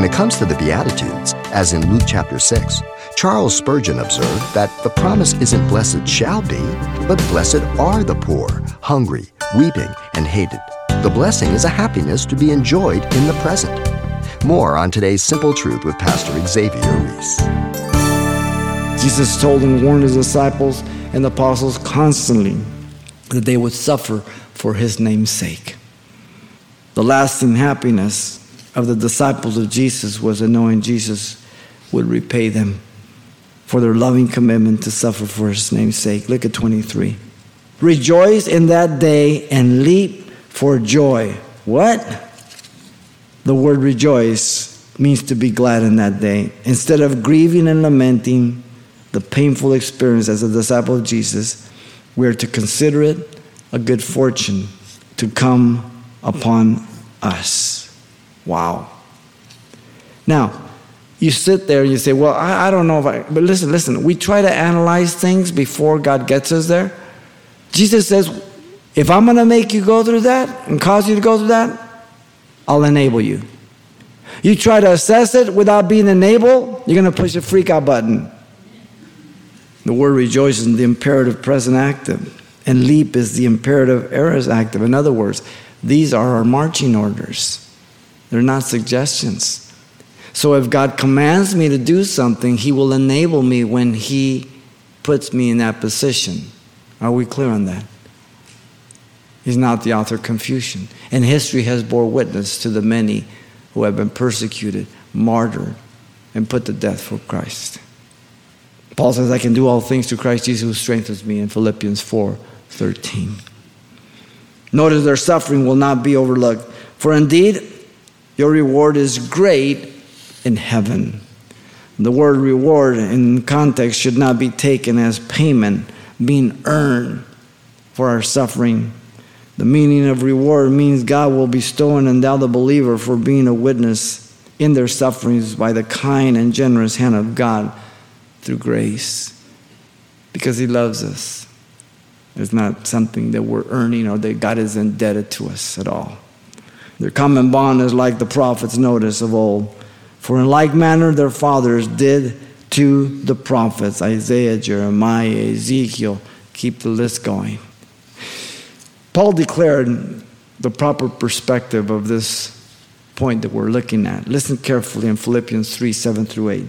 When it comes to the Beatitudes, as in Luke chapter 6, Charles Spurgeon observed that the promise isn't blessed shall be, but blessed are the poor, hungry, weeping, and hated. The blessing is a happiness to be enjoyed in the present. More on today's Simple Truth with Pastor Xavier Reese. Jesus told and warned his disciples and apostles constantly that they would suffer for his name's sake. The lasting happiness of the disciples of Jesus was in knowing Jesus would repay them for their loving commitment to suffer for his name's sake. Look at 23. Rejoice in that day and leap for joy. What? The word rejoice means to be glad in that day. Instead of grieving and lamenting the painful experience as a disciple of Jesus, we are to consider it a good fortune to come upon us. Wow. Now, you sit there and you say, Well, I, I, don't know if I, but listen, listen, we try to analyze things before God gets us there. Jesus says, If I'm going to make you go through that and cause you to go through that, I'll enable you. You try to assess it without being enabled, you're going to push the freak out button. The word rejoice is the imperative present active, and leap is the imperative aorist active. In other words, these are our marching orders. They're not suggestions. So if God commands me to do something, He will enable me when He puts me in that position. Are we clear on that? He's not the author of confusion. And history has bore witness to the many who have been persecuted, martyred, and put to death for Christ. Paul says, I can do all things through Christ Jesus who strengthens me in Philippians 4 13. Notice their suffering will not be overlooked. For indeed, your reward is great in heaven. The word reward in context should not be taken as payment being earned for our suffering. The meaning of reward means God will bestow and endow the believer for being a witness in their sufferings by the kind and generous hand of God through grace because He loves us. It's not something that we're earning or that God is indebted to us at all. Their common bond is like the prophets' notice of old. For in like manner their fathers did to the prophets Isaiah, Jeremiah, Ezekiel. Keep the list going. Paul declared the proper perspective of this point that we're looking at. Listen carefully in Philippians 3 7 through 8.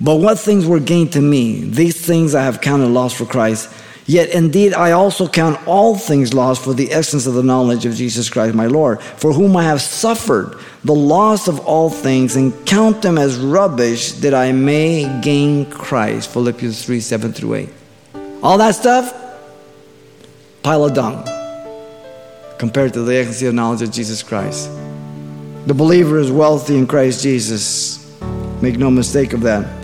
But what things were gained to me, these things I have counted loss for Christ. Yet indeed I also count all things lost for the essence of the knowledge of Jesus Christ my Lord, for whom I have suffered the loss of all things and count them as rubbish that I may gain Christ. Philippians 3 7 through 8. All that stuff, pile of dung compared to the excellency of knowledge of Jesus Christ. The believer is wealthy in Christ Jesus. Make no mistake of that.